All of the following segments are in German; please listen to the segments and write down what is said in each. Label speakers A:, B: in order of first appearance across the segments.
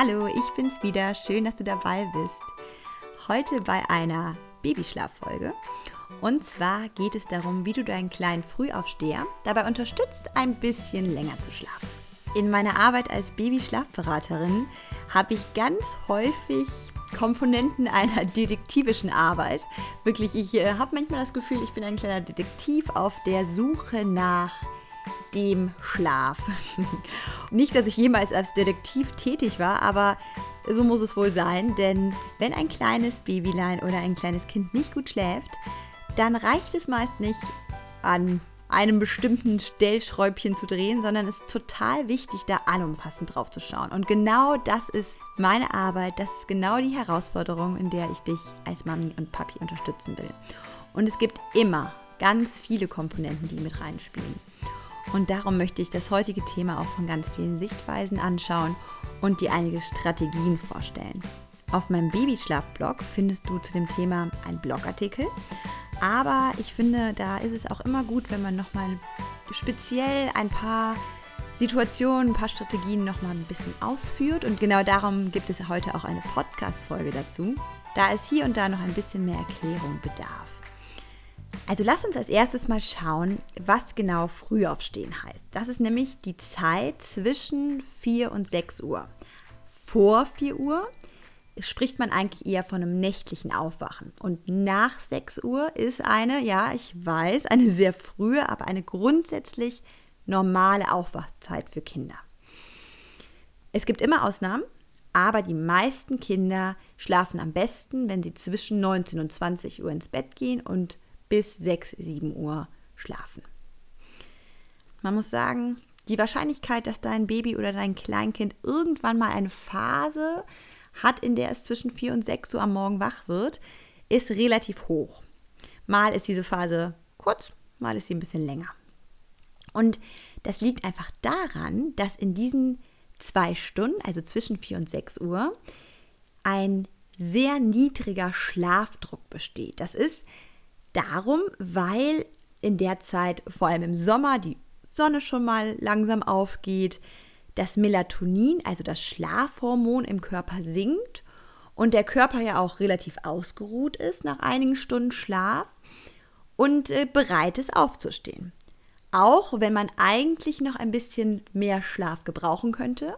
A: Hallo, ich bin's wieder. Schön, dass du dabei bist. Heute bei einer Babyschlaffolge. Und zwar geht es darum, wie du deinen kleinen Frühaufsteher dabei unterstützt, ein bisschen länger zu schlafen. In meiner Arbeit als Babyschlafberaterin habe ich ganz häufig Komponenten einer detektivischen Arbeit. Wirklich, ich äh, habe manchmal das Gefühl, ich bin ein kleiner Detektiv auf der Suche nach dem Schlaf. Nicht, dass ich jemals als Detektiv tätig war, aber so muss es wohl sein, denn wenn ein kleines Babylein oder ein kleines Kind nicht gut schläft, dann reicht es meist nicht an einem bestimmten Stellschräubchen zu drehen, sondern es ist total wichtig, da allumfassend drauf zu schauen. Und genau das ist meine Arbeit, das ist genau die Herausforderung, in der ich dich als Mami und Papi unterstützen will. Und es gibt immer ganz viele Komponenten, die mit reinspielen. Und darum möchte ich das heutige Thema auch von ganz vielen Sichtweisen anschauen und dir einige Strategien vorstellen. Auf meinem Babyschlaf-Blog findest du zu dem Thema einen Blogartikel. Aber ich finde, da ist es auch immer gut, wenn man nochmal speziell ein paar Situationen, ein paar Strategien nochmal ein bisschen ausführt. Und genau darum gibt es heute auch eine Podcast-Folge dazu, da es hier und da noch ein bisschen mehr Erklärung bedarf. Also lass uns als erstes mal schauen, was genau Frühaufstehen heißt. Das ist nämlich die Zeit zwischen 4 und 6 Uhr. Vor 4 Uhr spricht man eigentlich eher von einem nächtlichen Aufwachen. Und nach 6 Uhr ist eine, ja, ich weiß, eine sehr frühe, aber eine grundsätzlich normale Aufwachzeit für Kinder. Es gibt immer Ausnahmen, aber die meisten Kinder schlafen am besten, wenn sie zwischen 19 und 20 Uhr ins Bett gehen und bis 6, 7 Uhr schlafen. Man muss sagen, die Wahrscheinlichkeit, dass dein Baby oder dein Kleinkind irgendwann mal eine Phase hat, in der es zwischen 4 und 6 Uhr am Morgen wach wird, ist relativ hoch. Mal ist diese Phase kurz, mal ist sie ein bisschen länger. Und das liegt einfach daran, dass in diesen zwei Stunden, also zwischen 4 und 6 Uhr, ein sehr niedriger Schlafdruck besteht. Das ist darum, weil in der Zeit, vor allem im Sommer, die Sonne schon mal langsam aufgeht, das Melatonin, also das Schlafhormon im Körper sinkt und der Körper ja auch relativ ausgeruht ist nach einigen Stunden Schlaf und äh, bereit ist aufzustehen. Auch wenn man eigentlich noch ein bisschen mehr Schlaf gebrauchen könnte,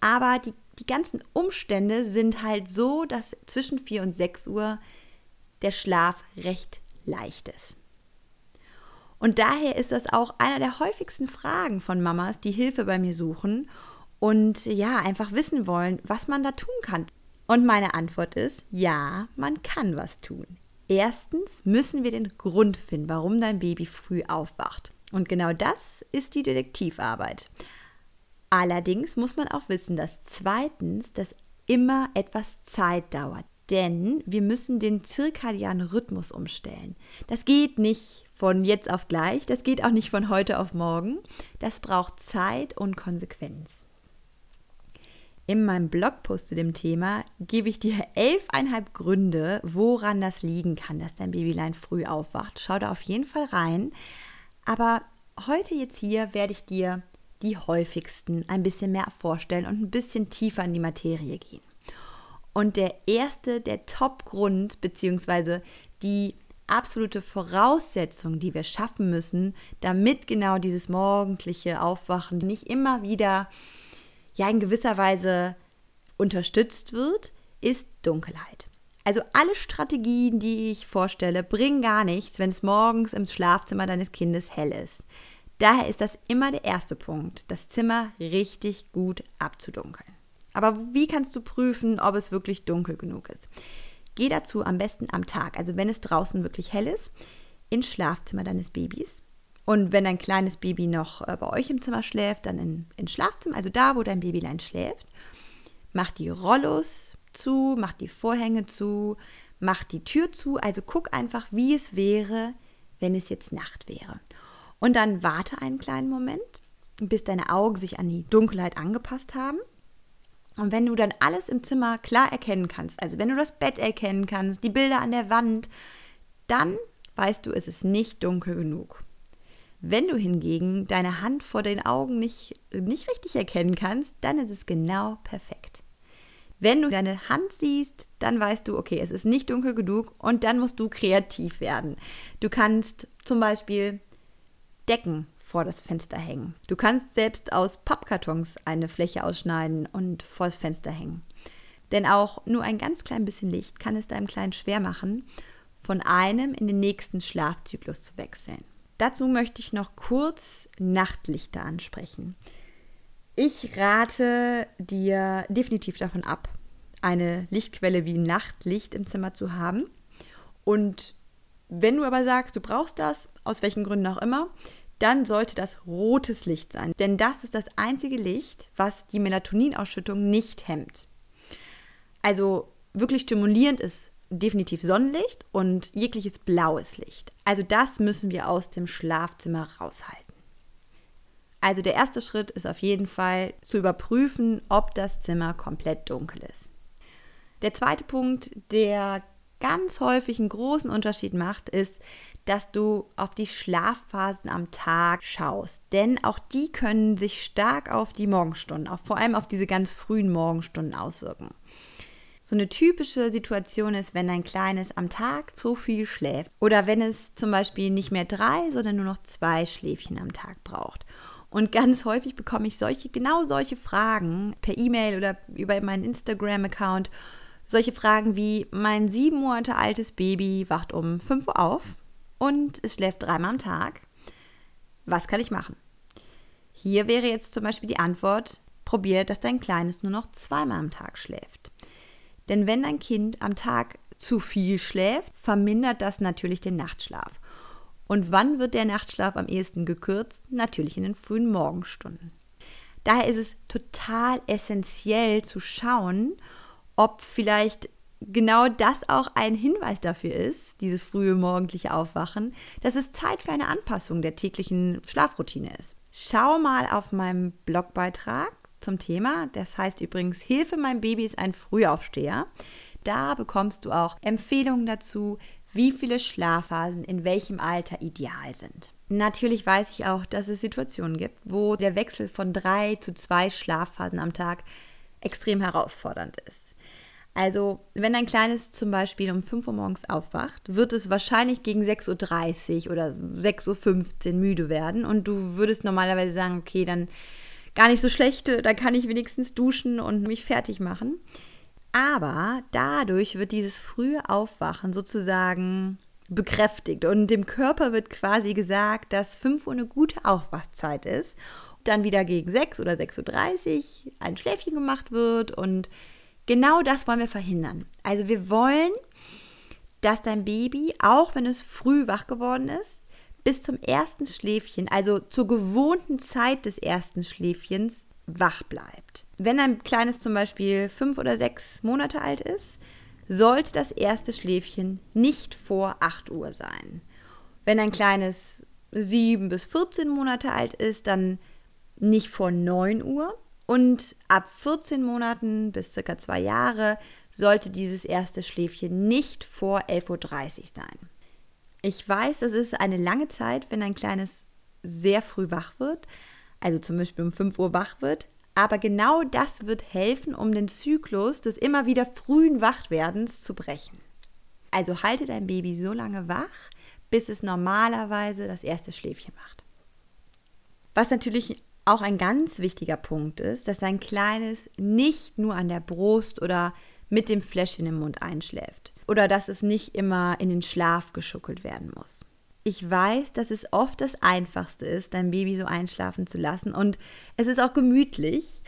A: aber die, die ganzen Umstände sind halt so, dass zwischen 4 und 6 Uhr der Schlaf recht leicht ist. Und daher ist das auch einer der häufigsten Fragen von Mamas, die Hilfe bei mir suchen und ja, einfach wissen wollen, was man da tun kann. Und meine Antwort ist, ja, man kann was tun. Erstens müssen wir den Grund finden, warum dein Baby früh aufwacht. Und genau das ist die Detektivarbeit. Allerdings muss man auch wissen, dass zweitens das immer etwas Zeit dauert denn wir müssen den zirkadianen Rhythmus umstellen. Das geht nicht von jetzt auf gleich, das geht auch nicht von heute auf morgen. Das braucht Zeit und Konsequenz. In meinem Blogpost zu dem Thema gebe ich dir elfeinhalb Gründe, woran das liegen kann, dass dein Babylein früh aufwacht. Schau da auf jeden Fall rein. Aber heute jetzt hier werde ich dir die häufigsten ein bisschen mehr vorstellen und ein bisschen tiefer in die Materie gehen. Und der erste, der Top-Grund, beziehungsweise die absolute Voraussetzung, die wir schaffen müssen, damit genau dieses morgendliche Aufwachen nicht immer wieder ja in gewisser Weise unterstützt wird, ist Dunkelheit. Also alle Strategien, die ich vorstelle, bringen gar nichts, wenn es morgens im Schlafzimmer deines Kindes hell ist. Daher ist das immer der erste Punkt, das Zimmer richtig gut abzudunkeln. Aber wie kannst du prüfen, ob es wirklich dunkel genug ist? Geh dazu am besten am Tag, also wenn es draußen wirklich hell ist, ins Schlafzimmer deines Babys. Und wenn dein kleines Baby noch äh, bei euch im Zimmer schläft, dann in, ins Schlafzimmer, also da, wo dein Babylein schläft. Mach die Rollos zu, mach die Vorhänge zu, mach die Tür zu. Also guck einfach, wie es wäre, wenn es jetzt Nacht wäre. Und dann warte einen kleinen Moment, bis deine Augen sich an die Dunkelheit angepasst haben. Und wenn du dann alles im Zimmer klar erkennen kannst, also wenn du das Bett erkennen kannst, die Bilder an der Wand, dann weißt du, es ist nicht dunkel genug. Wenn du hingegen deine Hand vor den Augen nicht, nicht richtig erkennen kannst, dann ist es genau perfekt. Wenn du deine Hand siehst, dann weißt du, okay, es ist nicht dunkel genug und dann musst du kreativ werden. Du kannst zum Beispiel Decken vor das Fenster hängen. Du kannst selbst aus Pappkartons eine Fläche ausschneiden und vor das Fenster hängen. Denn auch nur ein ganz klein bisschen Licht kann es deinem Kleinen schwer machen, von einem in den nächsten Schlafzyklus zu wechseln. Dazu möchte ich noch kurz Nachtlichter ansprechen. Ich rate dir definitiv davon ab, eine Lichtquelle wie Nachtlicht im Zimmer zu haben. Und wenn du aber sagst, du brauchst das, aus welchen Gründen auch immer, dann sollte das rotes Licht sein. Denn das ist das einzige Licht, was die Melatoninausschüttung nicht hemmt. Also wirklich stimulierend ist definitiv Sonnenlicht und jegliches blaues Licht. Also das müssen wir aus dem Schlafzimmer raushalten. Also der erste Schritt ist auf jeden Fall zu überprüfen, ob das Zimmer komplett dunkel ist. Der zweite Punkt, der ganz häufig einen großen Unterschied macht, ist, dass du auf die Schlafphasen am Tag schaust. Denn auch die können sich stark auf die Morgenstunden, auf, vor allem auf diese ganz frühen Morgenstunden auswirken. So eine typische Situation ist, wenn ein Kleines am Tag zu viel schläft oder wenn es zum Beispiel nicht mehr drei, sondern nur noch zwei Schläfchen am Tag braucht. Und ganz häufig bekomme ich solche, genau solche Fragen per E-Mail oder über meinen Instagram-Account. Solche Fragen wie, mein sieben Monate altes Baby wacht um 5 Uhr auf und es schläft dreimal am Tag. Was kann ich machen? Hier wäre jetzt zum Beispiel die Antwort, probier, dass dein Kleines nur noch zweimal am Tag schläft. Denn wenn dein Kind am Tag zu viel schläft, vermindert das natürlich den Nachtschlaf. Und wann wird der Nachtschlaf am ehesten gekürzt? Natürlich in den frühen Morgenstunden. Daher ist es total essentiell zu schauen, ob vielleicht genau das auch ein Hinweis dafür ist, dieses frühe morgendliche Aufwachen, dass es Zeit für eine Anpassung der täglichen Schlafroutine ist. Schau mal auf meinem Blogbeitrag zum Thema. Das heißt übrigens, Hilfe, mein Baby ist ein Frühaufsteher. Da bekommst du auch Empfehlungen dazu, wie viele Schlafphasen in welchem Alter ideal sind. Natürlich weiß ich auch, dass es Situationen gibt, wo der Wechsel von drei zu zwei Schlafphasen am Tag extrem herausfordernd ist. Also, wenn ein Kleines zum Beispiel um 5 Uhr morgens aufwacht, wird es wahrscheinlich gegen 6.30 Uhr oder 6.15 Uhr müde werden und du würdest normalerweise sagen, okay, dann gar nicht so schlecht, da kann ich wenigstens duschen und mich fertig machen. Aber dadurch wird dieses frühe Aufwachen sozusagen bekräftigt und dem Körper wird quasi gesagt, dass 5 Uhr eine gute Aufwachzeit ist. Dann wieder gegen 6 oder 6.30 Uhr ein Schläfchen gemacht wird und genau das wollen wir verhindern. Also wir wollen, dass dein Baby, auch wenn es früh wach geworden ist, bis zum ersten Schläfchen, also zur gewohnten Zeit des ersten Schläfchens, wach bleibt. Wenn ein kleines zum Beispiel fünf oder sechs Monate alt ist, sollte das erste Schläfchen nicht vor 8 Uhr sein. Wenn ein kleines 7 bis 14 Monate alt ist, dann nicht vor 9 Uhr. Und ab 14 Monaten bis circa zwei Jahre sollte dieses erste Schläfchen nicht vor 11.30 Uhr sein. Ich weiß, das ist eine lange Zeit, wenn ein kleines sehr früh wach wird, also zum Beispiel um 5 Uhr wach wird. Aber genau das wird helfen, um den Zyklus des immer wieder frühen Wachwerdens zu brechen. Also halte dein Baby so lange wach, bis es normalerweise das erste Schläfchen macht. Was natürlich auch ein ganz wichtiger Punkt ist, dass dein Kleines nicht nur an der Brust oder mit dem Fläschchen im Mund einschläft oder dass es nicht immer in den Schlaf geschuckelt werden muss ich weiß, dass es oft das Einfachste ist, dein Baby so einschlafen zu lassen und es ist auch gemütlich,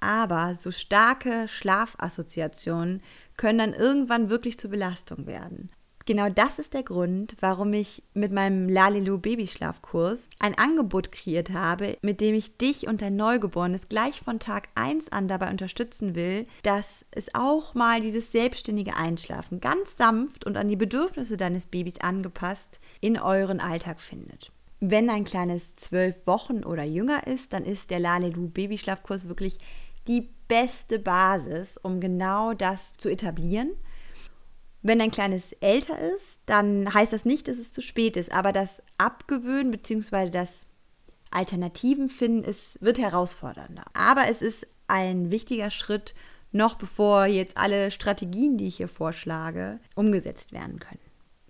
A: aber so starke Schlafassoziationen können dann irgendwann wirklich zur Belastung werden. Genau das ist der Grund, warum ich mit meinem Lalilu Babyschlafkurs ein Angebot kreiert habe, mit dem ich dich und dein Neugeborenes gleich von Tag 1 an dabei unterstützen will, dass es auch mal dieses selbstständige Einschlafen ganz sanft und an die Bedürfnisse deines Babys angepasst in euren Alltag findet. Wenn ein kleines zwölf Wochen oder jünger ist, dann ist der Lalilu Babyschlafkurs wirklich die beste Basis, um genau das zu etablieren wenn ein kleines älter ist, dann heißt das nicht, dass es zu spät ist, aber das Abgewöhnen bzw. das Alternativen finden, es wird herausfordernder. Aber es ist ein wichtiger Schritt noch bevor jetzt alle Strategien, die ich hier vorschlage, umgesetzt werden können.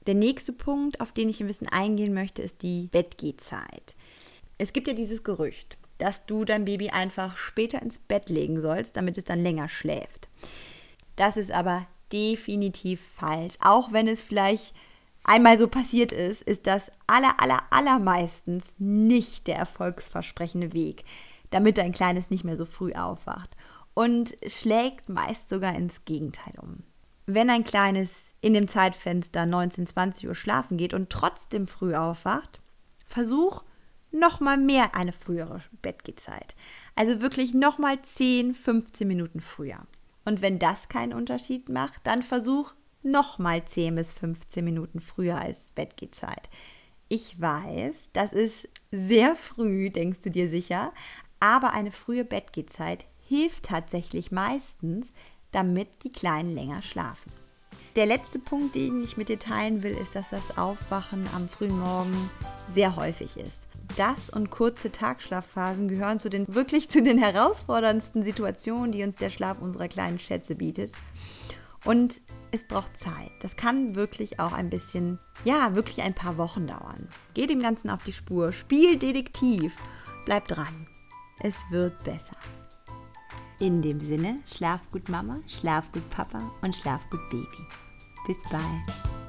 A: Der nächste Punkt, auf den ich ein bisschen eingehen möchte, ist die Bettgehzeit. Es gibt ja dieses Gerücht, dass du dein Baby einfach später ins Bett legen sollst, damit es dann länger schläft. Das ist aber definitiv falsch. Auch wenn es vielleicht einmal so passiert ist, ist das aller, aller, allermeistens nicht der erfolgsversprechende Weg, damit dein Kleines nicht mehr so früh aufwacht und schlägt meist sogar ins Gegenteil um. Wenn ein Kleines in dem Zeitfenster 19, 20 Uhr schlafen geht und trotzdem früh aufwacht, versuch nochmal mehr eine frühere Bettgehzeit. Also wirklich nochmal 10, 15 Minuten früher. Und wenn das keinen Unterschied macht, dann versuch nochmal 10 bis 15 Minuten früher als Bettgehzeit. Ich weiß, das ist sehr früh, denkst du dir sicher, aber eine frühe Bettgehzeit hilft tatsächlich meistens, damit die Kleinen länger schlafen. Der letzte Punkt, den ich mit dir teilen will, ist, dass das Aufwachen am frühen Morgen sehr häufig ist. Das und kurze Tagschlafphasen gehören zu den wirklich zu den herausforderndsten Situationen, die uns der Schlaf unserer kleinen Schätze bietet. Und es braucht Zeit. Das kann wirklich auch ein bisschen, ja, wirklich ein paar Wochen dauern. Geh dem Ganzen auf die Spur, spiel Detektiv, bleib dran. Es wird besser. In dem Sinne, schlaf gut Mama, schlaf gut Papa und schlaf gut Baby. Bis bald.